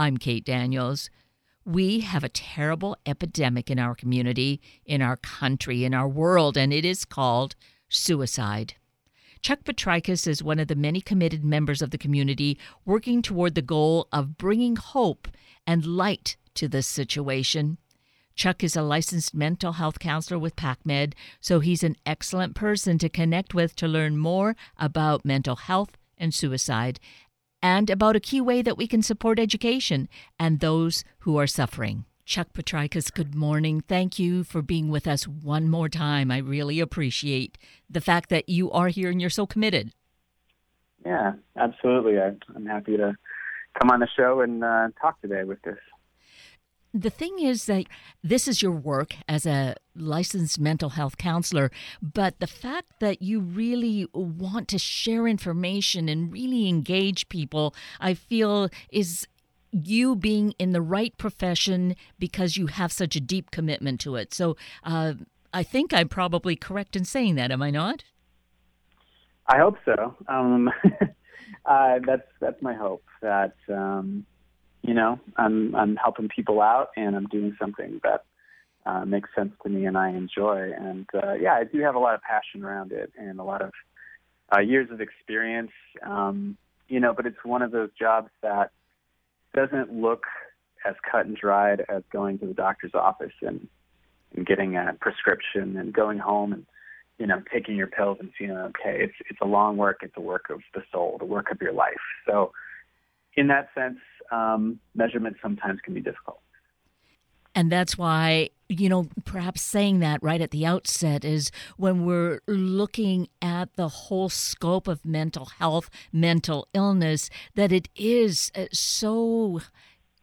I'm Kate Daniels. We have a terrible epidemic in our community, in our country, in our world, and it is called suicide. Chuck Potrykus is one of the many committed members of the community working toward the goal of bringing hope and light to this situation. Chuck is a licensed mental health counselor with PacMed, so he's an excellent person to connect with to learn more about mental health and suicide and about a key way that we can support education and those who are suffering. Chuck Potrykus, good morning. Thank you for being with us one more time. I really appreciate the fact that you are here and you're so committed. Yeah, absolutely. I, am happy to come on the show and uh, talk today with this the thing is that this is your work as a licensed mental health counselor, but the fact that you really want to share information and really engage people, I feel is you being in the right profession because you have such a deep commitment to it. So uh, I think I'm probably correct in saying that, am I not? I hope so. Um, uh, that's that's my hope that um, you know, I'm I'm helping people out and I'm doing something that uh, makes sense to me and I enjoy. And uh, yeah, I do have a lot of passion around it and a lot of uh, years of experience. Um, you know, but it's one of those jobs that doesn't look as cut and dried as going to the doctor's office and, and getting a prescription and going home and you know taking your pills and feeling okay. It's it's a long work. It's a work of the soul, the work of your life. So in that sense, um, measurement sometimes can be difficult. And that's why, you know, perhaps saying that right at the outset is when we're looking at the whole scope of mental health, mental illness, that it is uh, so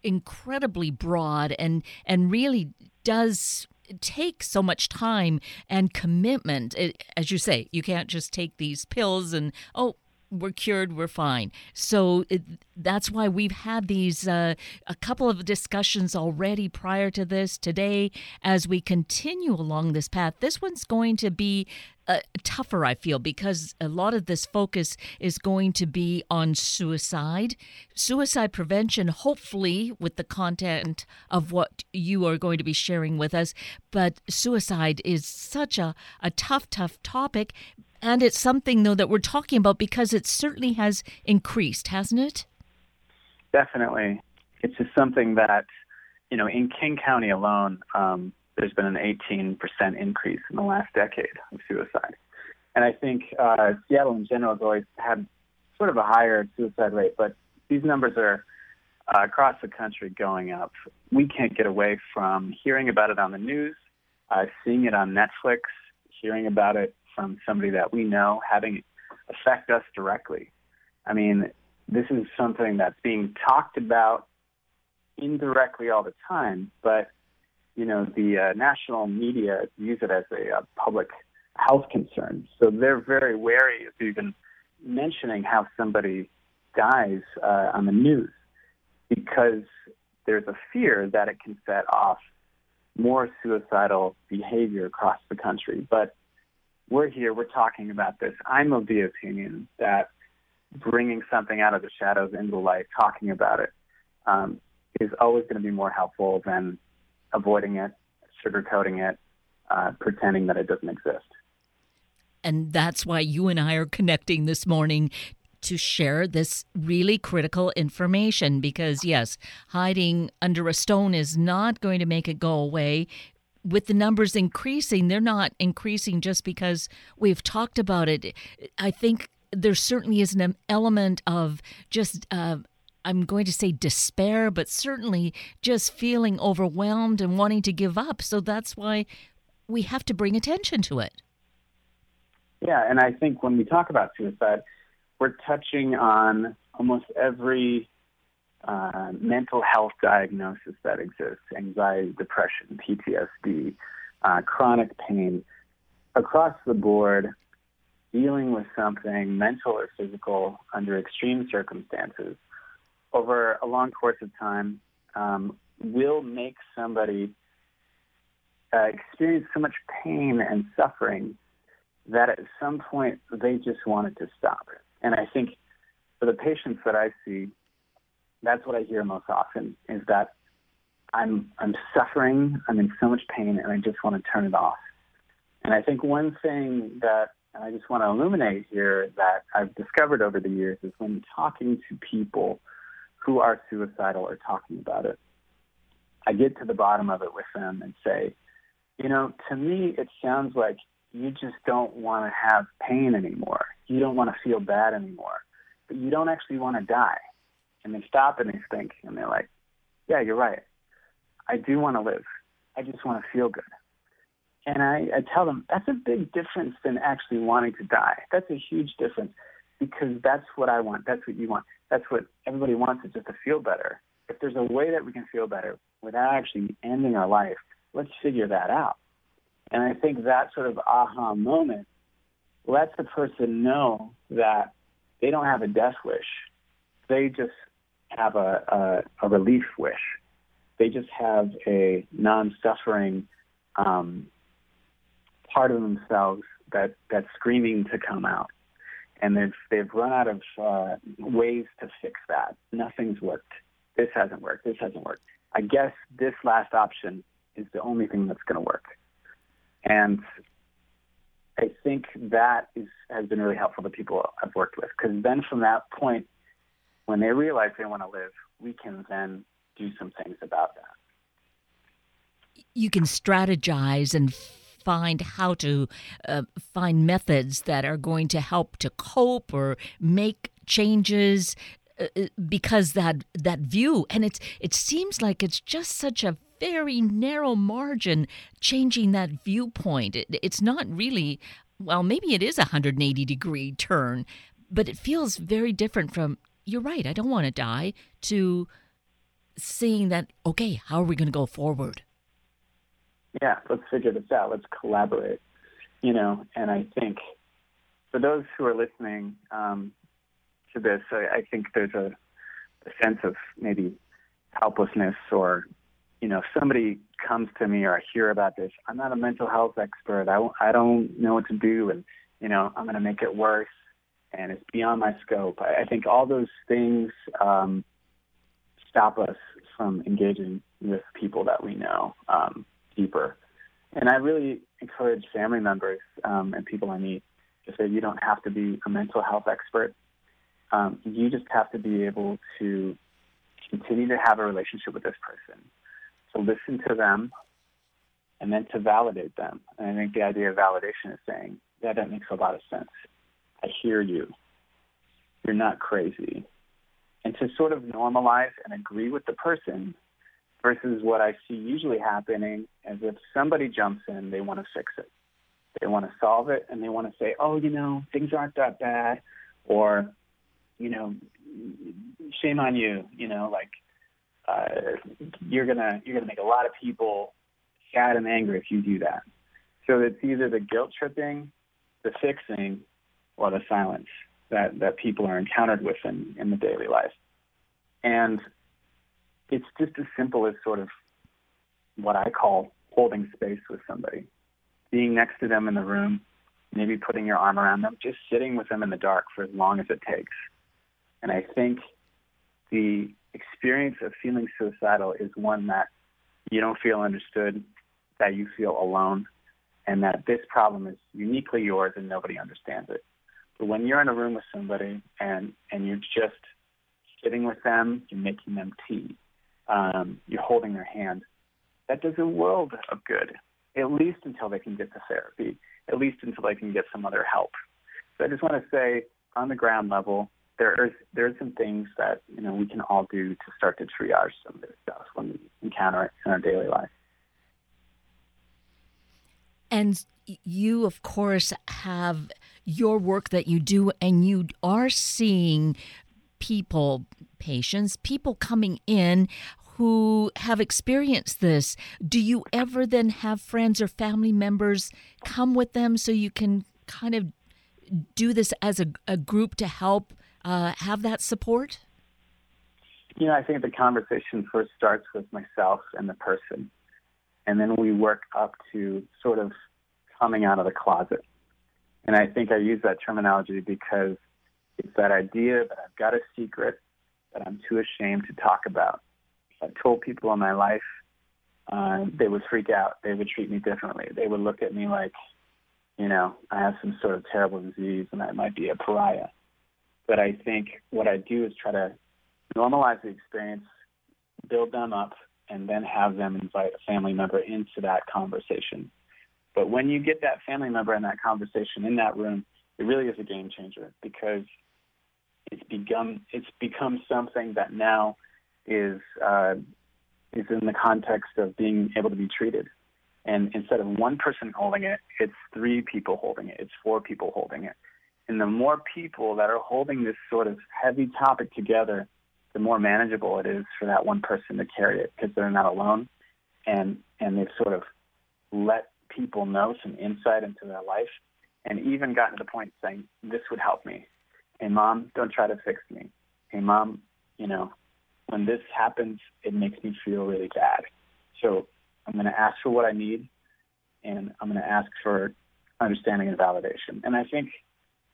incredibly broad and and really does take so much time and commitment. It, as you say, you can't just take these pills and, oh, we're cured, we're fine. So it, that's why we've had these uh, a couple of discussions already prior to this today. As we continue along this path, this one's going to be uh, tougher, I feel, because a lot of this focus is going to be on suicide, suicide prevention, hopefully, with the content of what you are going to be sharing with us. But suicide is such a, a tough, tough topic and it's something, though, that we're talking about because it certainly has increased, hasn't it? Definitely. It's just something that, you know, in King County alone, um, there's been an 18% increase in the last decade of suicide. And I think uh, Seattle in general has always had sort of a higher suicide rate, but these numbers are uh, across the country going up. We can't get away from hearing about it on the news, uh, seeing it on Netflix, hearing about it from somebody that we know having affect us directly. I mean, this is something that's being talked about indirectly all the time, but you know, the uh, national media use it as a uh, public health concern. So they're very wary of even mentioning how somebody dies uh, on the news because there's a fear that it can set off more suicidal behavior across the country. But we're here, we're talking about this. I'm of the opinion that bringing something out of the shadows into the light, talking about it, um, is always going to be more helpful than avoiding it, sugarcoating it, uh, pretending that it doesn't exist. And that's why you and I are connecting this morning to share this really critical information because, yes, hiding under a stone is not going to make it go away with the numbers increasing, they're not increasing just because we've talked about it. I think there certainly is an element of just. Uh, I'm going to say despair, but certainly just feeling overwhelmed and wanting to give up. So that's why we have to bring attention to it. Yeah, and I think when we talk about suicide, we're touching on almost every uh, mental health diagnosis that exists anxiety, depression, PTSD, uh, chronic pain across the board, dealing with something mental or physical under extreme circumstances over a long course of time um, will make somebody uh, experience so much pain and suffering that at some point they just wanted to stop. And I think for the patients that I see, that's what I hear most often is that I'm I'm suffering, I'm in so much pain, and I just want to turn it off. And I think one thing that I just want to illuminate here that I've discovered over the years is when talking to people who are suicidal or talking about it, I get to the bottom of it with them and say, you know, to me, it sounds like you just don't want to have pain anymore. You don't want to feel bad anymore, but you don't actually want to die. And they stop and they think, and they're like, yeah, you're right. I do want to live. I just want to feel good. And I, I tell them that's a big difference than actually wanting to die. That's a huge difference because that's what I want. That's what you want. That's what everybody wants is just to feel better. If there's a way that we can feel better without actually ending our life, let's figure that out. And I think that sort of aha moment lets the person know that they don't have a death wish. They just have a, a, a relief wish. They just have a non suffering um, part of themselves that, that's screaming to come out. And they've, they've run out of uh, ways to fix that. Nothing's worked. This hasn't worked. This hasn't worked. I guess this last option is the only thing that's going to work. And I think that is, has been really helpful to people I've worked with because then from that point, when they realize they want to live, we can then do some things about that. You can strategize and find how to uh, find methods that are going to help to cope or make changes uh, uh because that that view and it's it seems like it's just such a very narrow margin changing that viewpoint. It, it's not really, well, maybe it is a 180 degree turn, but it feels very different from, you're right, I don't want to die, to seeing that, okay, how are we going to go forward? Yeah, let's figure this out. Let's collaborate. You know, and I think for those who are listening um, to this, I, I think there's a, a sense of maybe helplessness or you know, somebody comes to me or I hear about this, I'm not a mental health expert. I, I don't know what to do, and you know, I'm going to make it worse, and it's beyond my scope. I, think all those things um, stop us from engaging with people that we know um, deeper. And I really encourage family members um, and people I meet to say you don't have to be a mental health expert. Um, you just have to be able to continue to have a relationship with this person to listen to them and then to validate them. And I think the idea of validation is saying, yeah, that makes a lot of sense. I hear you. You're not crazy. And to sort of normalize and agree with the person versus what I see usually happening is if somebody jumps in, they want to fix it. They want to solve it and they want to say, oh, you know, things aren't that bad or, you know, shame on you, you know, like uh, you're gonna you're gonna make a lot of people sad and angry if you do that. So it's either the guilt tripping, the fixing, or the silence that that people are encountered with in, in the daily life. And it's just as simple as sort of what I call holding space with somebody, being next to them in the room, maybe putting your arm around them, just sitting with them in the dark for as long as it takes. And I think the experience of feeling suicidal is one that you don't feel understood, that you feel alone, and that this problem is uniquely yours and nobody understands it. But when you're in a room with somebody and, and you're just sitting with them, you're making them tea, um, you're holding their hand, that does a world of good, at least until they can get to therapy, at least until they can get some other help. So I just want to say, on the ground level, there are there are some things that you know we can all do to start to triage some of this stuff when we encounter it in our daily life. And you, of course, have your work that you do, and you are seeing people, patients, people coming in who have experienced this. Do you ever then have friends or family members come with them so you can kind of do this as a, a group to help uh, have that support? You know, I think the conversation first starts with myself and the person, and then we work up to sort of coming out of the closet. And I think I use that terminology because it's that idea that I've got a secret that I'm too ashamed to talk about. If I told people in my life, uh, they would freak out. They would treat me differently. They would look at me like, you know, I have some sort of terrible disease and I might be a pariah. But I think what I do is try to normalize the experience, build them up, and then have them invite a family member into that conversation. But when you get that family member in that conversation in that room, it really is a game changer because it's become it's become something that now is uh, is in the context of being able to be treated. And instead of one person holding it, it's three people holding it. It's four people holding it. And the more people that are holding this sort of heavy topic together, the more manageable it is for that one person to carry it because they're not alone. And and they've sort of let people know some insight into their life and even gotten to the point saying, This would help me. Hey mom, don't try to fix me. Hey mom, you know, when this happens, it makes me feel really bad. So I'm going to ask for what I need, and I'm going to ask for understanding and validation. And I think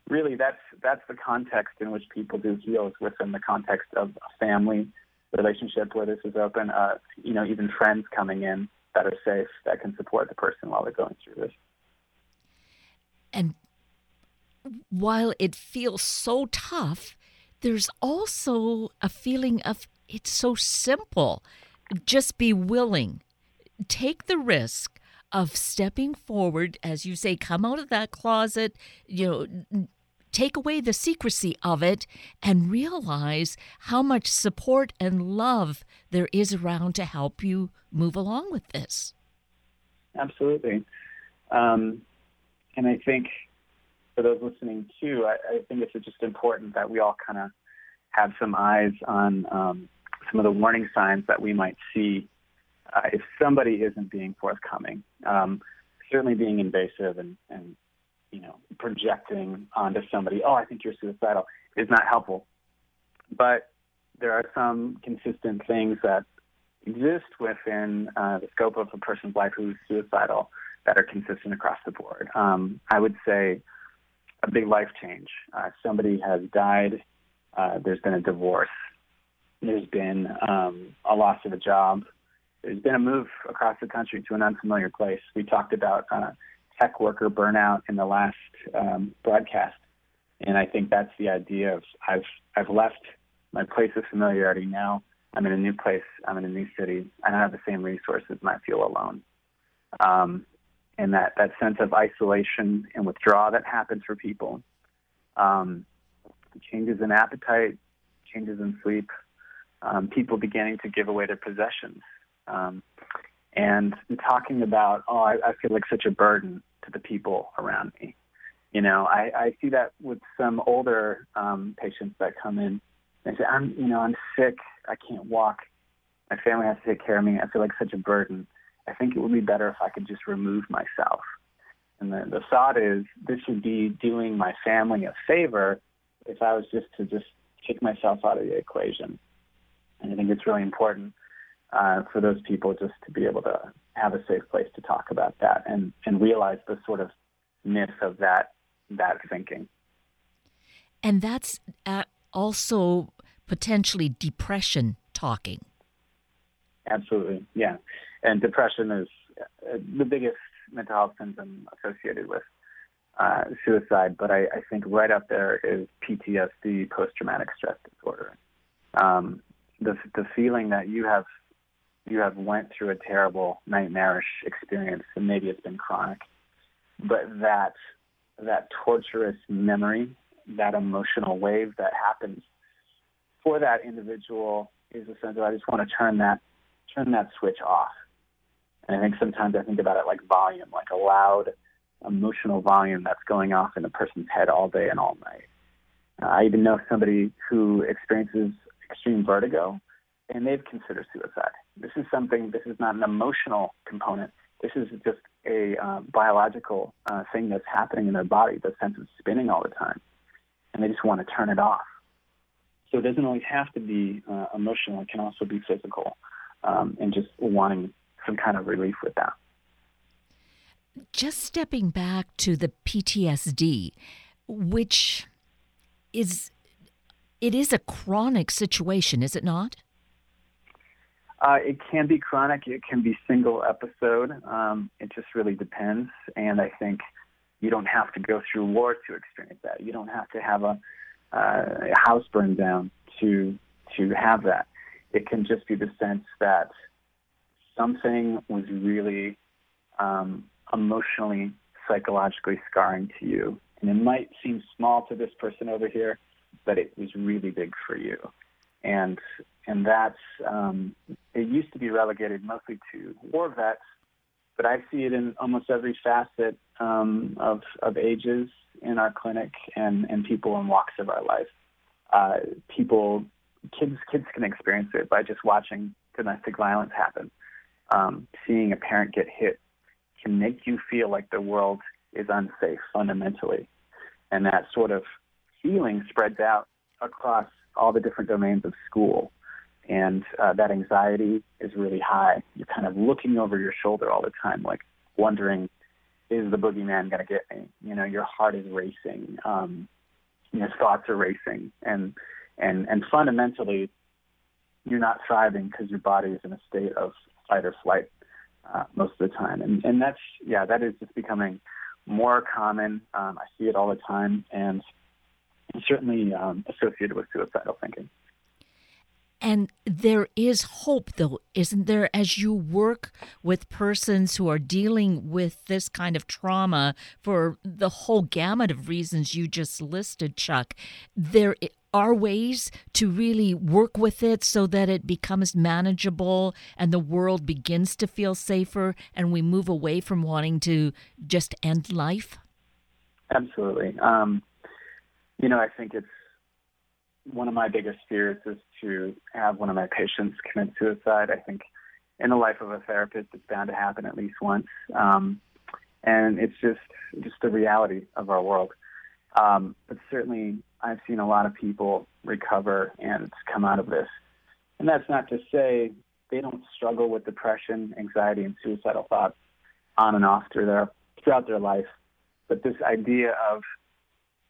really that's that's the context in which people do heal is within the context of a family relationship where this is open. Uh, you know, even friends coming in that are safe that can support the person while they're going through this. And while it feels so tough, there's also a feeling of it's so simple. Just be willing. Take the risk of stepping forward, as you say, come out of that closet, you know, take away the secrecy of it and realize how much support and love there is around to help you move along with this. Absolutely. Um, and I think for those listening too, I, I, think it's just important that we all kind of have some eyes on um, some of the warning signs that we might see uh, if somebody isn't being forthcoming. Um, certainly being invasive and, and you know projecting onto somebody, oh, I think you're suicidal, is not helpful. But there are some consistent things that exist within uh, the scope of a person's life who's suicidal that are consistent across the board. Um, I would say a big life change. Uh, somebody has died. Uh, there's been a divorce. There's been um, a loss of a job. There's been a move across the country to an unfamiliar place. We talked about uh, tech worker burnout in the last um, broadcast, and I think that's the idea of I've I've left my place of familiarity now. I'm in a new place. I'm in a new city. I don't have the same resources, and I feel alone. Um, and that that sense of isolation and withdrawal that happens for people. Um, changes in appetite, changes in sleep, um, people beginning to give away their possessions. Um, and talking about, oh, I, I feel like such a burden to the people around me. You know, I, I see that with some older um, patients that come in. They say, I'm, you know, I'm sick. I can't walk. My family has to take care of me. I feel like such a burden. I think it would be better if I could just remove myself. And the, the thought is this would be doing my family a favor if I was just to just take myself out of the equation. And I think it's really important uh, for those people just to be able to have a safe place to talk about that and, and realize the sort of myth of that that thinking. And that's uh, also potentially depression talking. Absolutely, yeah. And depression is uh, the biggest mental health symptom associated with uh, suicide, but I, I, think right up there is PTSD, post-traumatic stress disorder. Um, the the feeling that you have you have went through a terrible nightmarish experience, and maybe it's been chronic, but that that torturous memory, that emotional wave that happens for that individual is a sense of I just want to turn that turn that switch off. And I think sometimes I think about it like volume, like a loud emotional volume that's going off in a person's head all day and all night. Uh, I even know somebody who experiences extreme vertigo and they've considered suicide. This is something, this is not an emotional component. This is just a uh, biological uh, thing that's happening in their body, the sense of spinning all the time. And they just want to turn it off. So it doesn't always have to be uh, emotional, it can also be physical um, and just wanting some kind of relief with that. Just stepping back to the PTSD, which is it is a chronic situation, is it not? Uh, it can be chronic. It can be single episode. Um, it just really depends. And I think you don't have to go through war to experience that. You don't have to have a, uh, a house burned down to to have that. It can just be the sense that something was really um, emotionally, psychologically scarring to you, and it might seem small to this person over here, but it was really big for you. And and that's um, it used to be relegated mostly to war vets, but I see it in almost every facet um, of of ages in our clinic and and people in walks of our life. Uh, people, kids, kids can experience it by just watching domestic violence happen. Um, seeing a parent get hit can make you feel like the world is unsafe fundamentally, and that sort of feeling spreads out across all the different domains of school. And uh, that anxiety is really high. You're kind of looking over your shoulder all the time, like wondering, is the boogeyman going to get me? You know, your heart is racing. Um, your thoughts are racing. And, and, and fundamentally, you're not thriving because your body is in a state of fight or flight uh, most of the time. And, and that's, yeah, that is just becoming more common. Um, I see it all the time. And certainly um, associated with suicidal thinking. And there is hope, though, isn't there, as you work with persons who are dealing with this kind of trauma for the whole gamut of reasons you just listed, Chuck? There are ways to really work with it so that it becomes manageable and the world begins to feel safer and we move away from wanting to just end life? Absolutely. Um, you know, I think it's one of my biggest fears is to have one of my patients commit suicide. I think in the life of a therapist, it's bound to happen at least once, um, and it's just just the reality of our world. Um, but certainly, I've seen a lot of people recover and come out of this, and that's not to say they don't struggle with depression, anxiety, and suicidal thoughts on and off through their throughout their life. But this idea of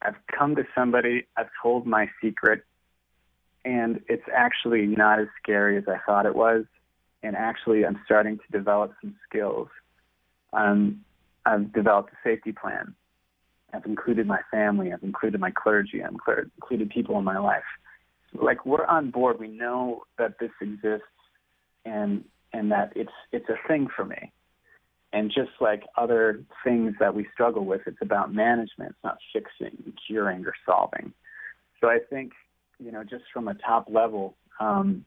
I've come to somebody, I've told my secret, and it's actually not as scary as I thought it was. And actually, I'm starting to develop some skills. Um, I've developed a safety plan. I've included my family. I've included my clergy. I've included people in my life. Like we're on board. We know that this exists, and and that it's it's a thing for me. And just like other things that we struggle with, it's about management. It's not fixing, curing, or solving. So I think, you know, just from a top level, um,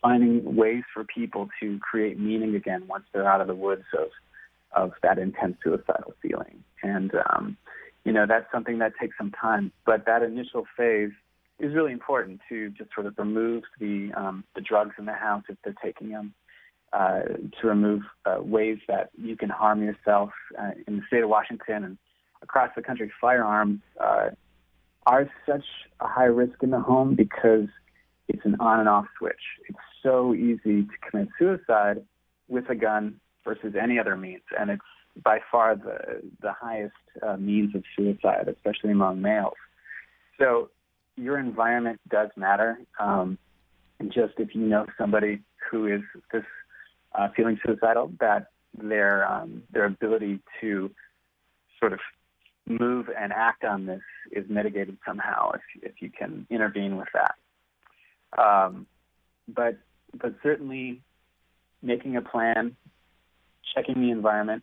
finding ways for people to create meaning again once they're out of the woods of of that intense suicidal feeling. And um, you know, that's something that takes some time. But that initial phase is really important to just sort of remove the um, the drugs in the house if they're taking them uh, to remove uh, ways that you can harm yourself. Uh, in the state of Washington and across the country, firearms uh, are such a high risk in the home because it's an on and off switch. It's so easy to commit suicide with a gun versus any other means, and it's by far the the highest uh, means of suicide, especially among males. So your environment does matter. Um, and just if you know somebody who is this uh, feeling suicidal, that their um, their ability to sort of move and act on this is mitigated somehow if if you can intervene with that. Um, but but certainly making a plan, checking the environment,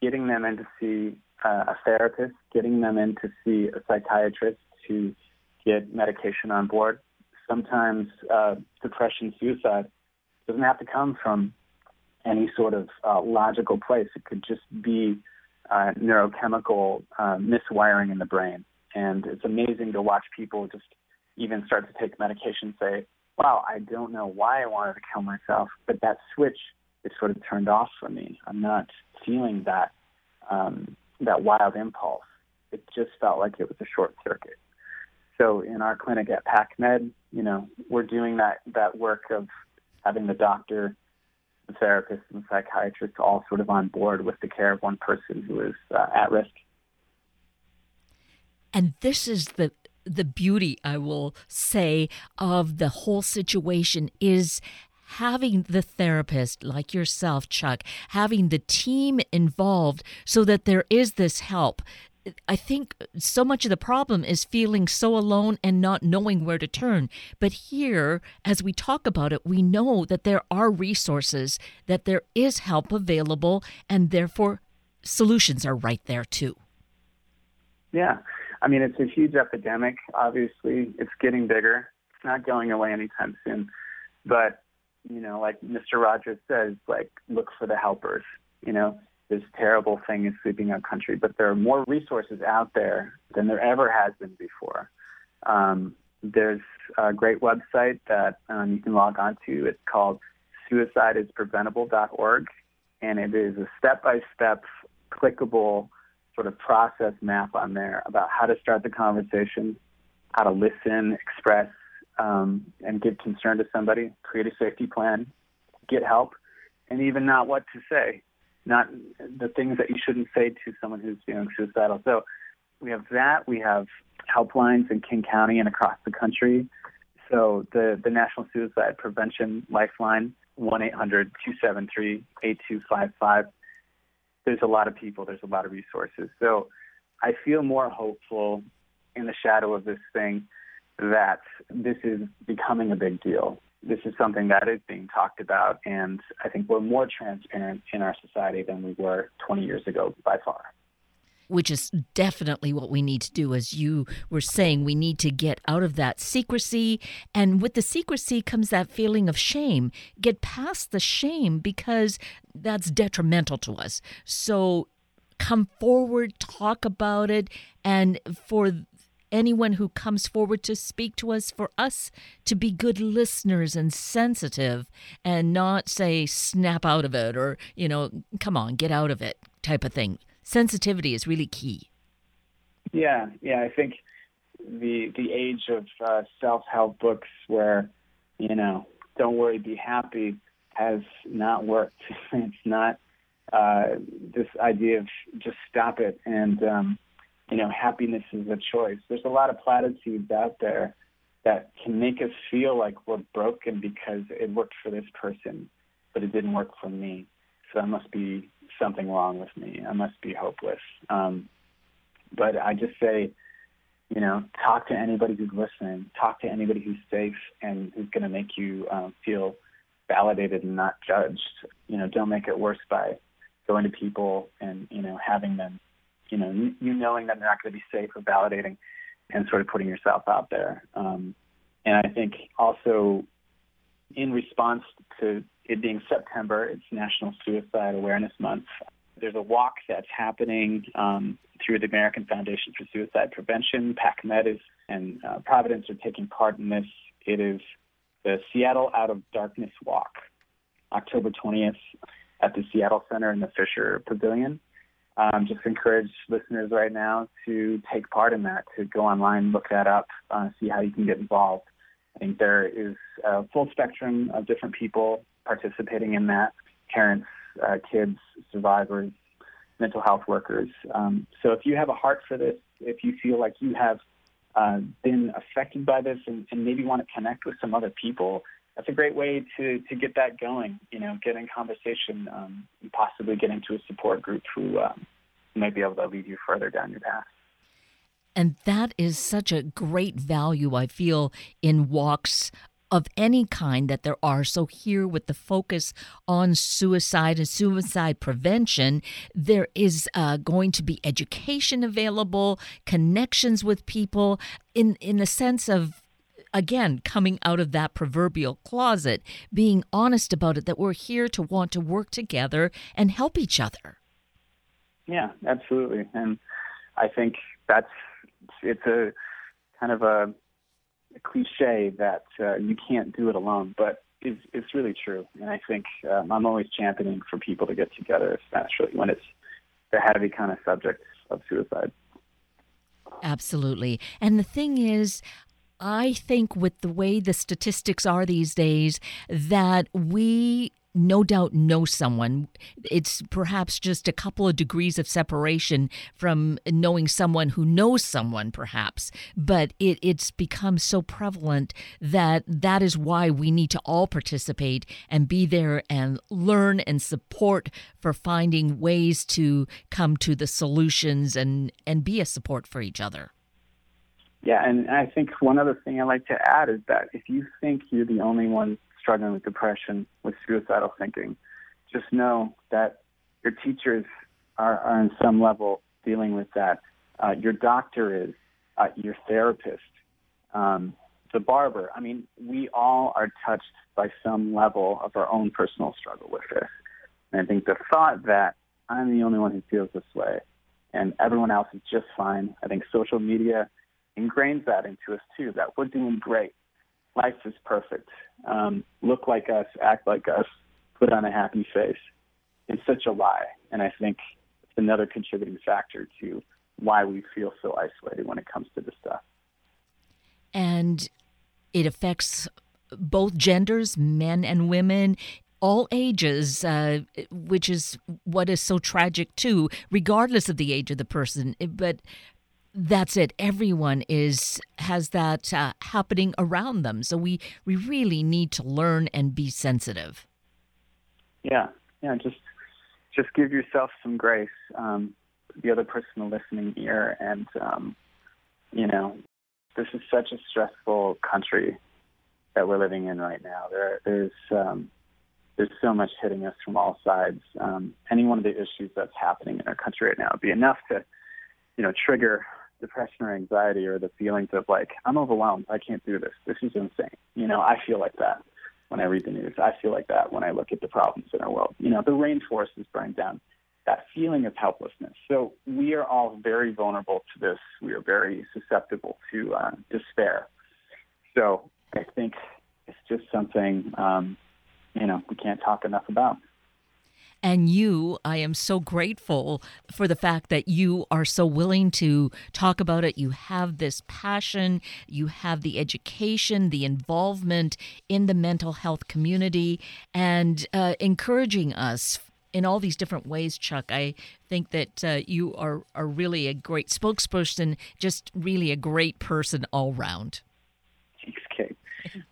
getting them in to see uh, a therapist, getting them in to see a psychiatrist to get medication on board. Sometimes uh, depression, suicide doesn't have to come from any sort of uh, logical place. It could just be uh, neurochemical uh, miswiring in the brain. And it's amazing to watch people just even start to take medication say, wow, I don't know why I wanted to kill myself, but that switch is sort of turned off for me. I'm not feeling that um, that wild impulse. It just felt like it was a short circuit. So in our clinic at PacMed, you know, we're doing that that work of having the doctor therapists and psychiatrists all sort of on board with the care of one person who is uh, at risk. And this is the the beauty, I will say, of the whole situation is having the therapist like yourself, Chuck, having the team involved so that there is this help. I think so much of the problem is feeling so alone and not knowing where to turn. But here, as we talk about it, we know that there are resources, that there is help available, and therefore solutions are right there too. Yeah. I mean, it's a huge epidemic. Obviously, it's getting bigger. It's not going away anytime soon. But, you know, like Mr. Rogers says, like, look for the helpers. You know, this terrible thing is sweeping our country, but there are more resources out there than there ever has been before. Um, there's a great website that um, you can log on to. It's called suicideispreventable.org, and it is a step-by-step, clickable sort of process map on there about how to start the conversation, how to listen, express, um, and give concern to somebody, create a safety plan, get help, and even not what to say not the things that you shouldn't say to someone who's feeling suicidal. So we have that. We have helplines in King County and across the country. So the, the National Suicide Prevention Lifeline, 1-800-273-8255. There's a lot of people. There's a lot of resources. So I feel more hopeful in the shadow of this thing that this is becoming a big deal this is something that is being talked about, and I think we're more transparent in our society than we were 20 years ago by far. Which is definitely what we need to do. As you were saying, we need to get out of that secrecy. And with the secrecy comes that feeling of shame. Get past the shame because that's detrimental to us. So come forward, talk about it, and for anyone who comes forward to speak to us for us to be good listeners and sensitive and not say snap out of it or you know come on get out of it type of thing. Sensitivity is really key. Yeah yeah i think the the age of uh, self-help books where you know don't worry be happy has not worked. It's not uh, this idea of just stop it and um, you know, happiness is a choice. There's a lot of platitudes out there that can make us feel like we're broken because it worked for this person, but it didn't work for me. So there must be something wrong with me. I must be hopeless. Um, but I just say, you know, talk to anybody who's listening. Talk to anybody who's safe and who's going to make you um, feel validated and not judged. You know, don't make it worse by going to people and you know having them you know, you knowing that they're not going to be safe or validating and sort of putting yourself out there. Um, and I think also in response to it being September, it's National Suicide Awareness Month. There's a walk that's happening um, through the American Foundation for Suicide Prevention. PACMed is and uh, Providence are taking part in this. It is the Seattle Out of Darkness Walk, October 20th at the Seattle Center in the Fisher Pavilion um, just encourage listeners right now to take part in that, to go online, look that up, uh, see how you can get involved. I think there is a full spectrum of different people participating in that parents, uh, kids, survivors, mental health workers. Um, so if you have a heart for this, if you feel like you have uh, been affected by this and, and maybe want to connect with some other people, that's a great way to to get that going. You know, get in conversation, um, and possibly get into a support group who um, might be able to lead you further down your path. And that is such a great value I feel in walks of any kind that there are. So, here with the focus on suicide and suicide prevention, there is uh, going to be education available, connections with people in, in the sense of again, coming out of that proverbial closet, being honest about it, that we're here to want to work together and help each other. Yeah, absolutely. And I think that's, it's a kind of a, a cliche that uh, you can't do it alone, but it's, it's really true. And I think um, I'm always championing for people to get together, especially when it's the heavy kind of subject of suicide. Absolutely. And the thing is, I think with the way the statistics are these days, that we no doubt know someone. It's perhaps just a couple of degrees of separation from knowing someone who knows someone, perhaps. But it, it's become so prevalent that that is why we need to all participate and be there and learn and support for finding ways to come to the solutions and, and be a support for each other. Yeah, and I think one other thing I like to add is that if you think you're the only one struggling with depression, with suicidal thinking, just know that your teachers are, are in some level dealing with that. Uh, your doctor is, uh, your therapist, um, the barber. I mean, we all are touched by some level of our own personal struggle with this. And I think the thought that I'm the only one who feels this way and everyone else is just fine, I think social media ingrains that into us too, that we're doing great. Life is perfect. Um, look like us, act like us, put on a happy face. It's such a lie. And I think it's another contributing factor to why we feel so isolated when it comes to this stuff. And it affects both genders, men and women all ages, uh, which is what is so tragic too, regardless of the age of the person. But that's it. Everyone is has that uh, happening around them. So we we really need to learn and be sensitive. Yeah, yeah. Just just give yourself some grace. Um, the other person a listening ear, and um, you know, this is such a stressful country that we're living in right now. There, there's um, there's so much hitting us from all sides. Um, any one of the issues that's happening in our country right now would be enough to, you know, trigger depression or anxiety or the feelings of like, I'm overwhelmed. I can't do this. This is insane. You know, I feel like that when I read the news. I feel like that when I look at the problems in our world. You know, the rainforest is burned down. That feeling of helplessness. So we are all very vulnerable to this. We are very susceptible to uh, despair. So I think it's just something, um, you know, we can't talk enough about. And you, I am so grateful for the fact that you are so willing to talk about it. You have this passion, you have the education, the involvement in the mental health community, and uh, encouraging us in all these different ways, Chuck. I think that uh, you are, are really a great spokesperson, just really a great person all round.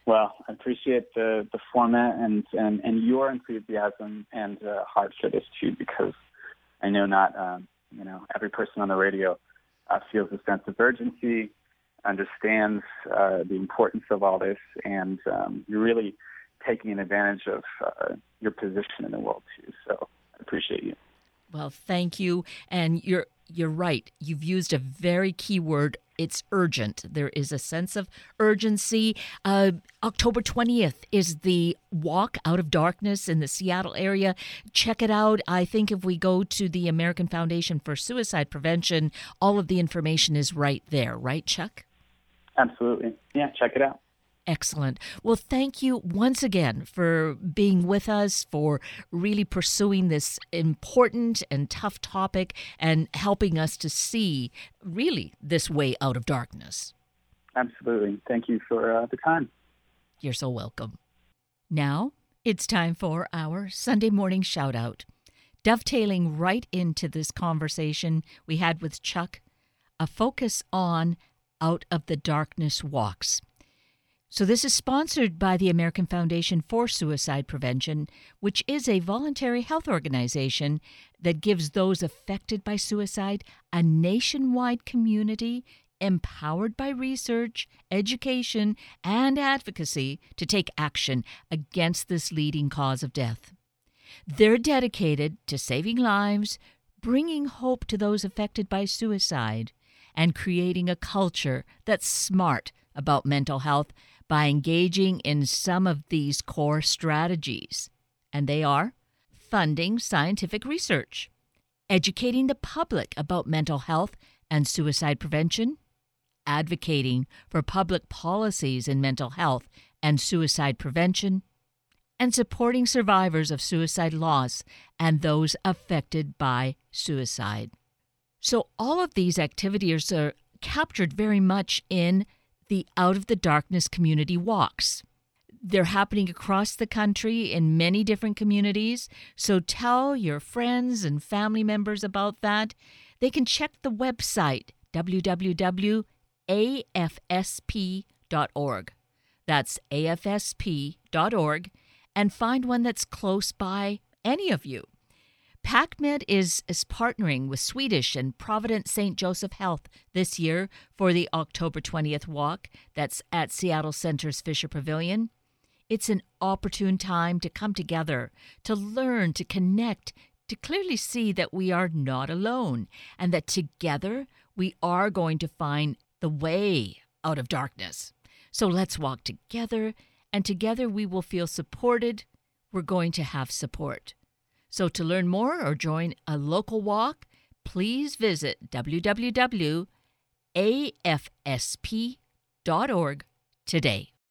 Well, I appreciate the, the format and, and, and your enthusiasm and uh, heart for this too, because I know not um, you know every person on the radio uh, feels a sense of urgency, understands uh, the importance of all this, and um, you're really taking advantage of uh, your position in the world too. So I appreciate you. Well, thank you, and you're you're right. You've used a very key word. It's urgent. There is a sense of urgency. Uh, October 20th is the Walk Out of Darkness in the Seattle area. Check it out. I think if we go to the American Foundation for Suicide Prevention, all of the information is right there, right, Chuck? Absolutely. Yeah, check it out. Excellent. Well, thank you once again for being with us, for really pursuing this important and tough topic and helping us to see really this way out of darkness. Absolutely. Thank you for uh, the time. You're so welcome. Now it's time for our Sunday morning shout out. Dovetailing right into this conversation we had with Chuck, a focus on out of the darkness walks. So, this is sponsored by the American Foundation for Suicide Prevention, which is a voluntary health organization that gives those affected by suicide a nationwide community empowered by research, education, and advocacy to take action against this leading cause of death. They're dedicated to saving lives, bringing hope to those affected by suicide, and creating a culture that's smart about mental health by engaging in some of these core strategies. And they are funding scientific research, educating the public about mental health and suicide prevention, advocating for public policies in mental health and suicide prevention, and supporting survivors of suicide loss and those affected by suicide. So, all of these activities are captured very much in the Out of the Darkness community walks. They're happening across the country in many different communities. So tell your friends and family members about that. They can check the website www.afsp.org. That's afsp.org and find one that's close by any of you. PacMed is, is partnering with Swedish and Providence St. Joseph Health this year for the October 20th walk. That's at Seattle Center's Fisher Pavilion. It's an opportune time to come together, to learn, to connect, to clearly see that we are not alone and that together we are going to find the way out of darkness. So let's walk together, and together we will feel supported. We're going to have support. So, to learn more or join a local walk, please visit www.afsp.org today.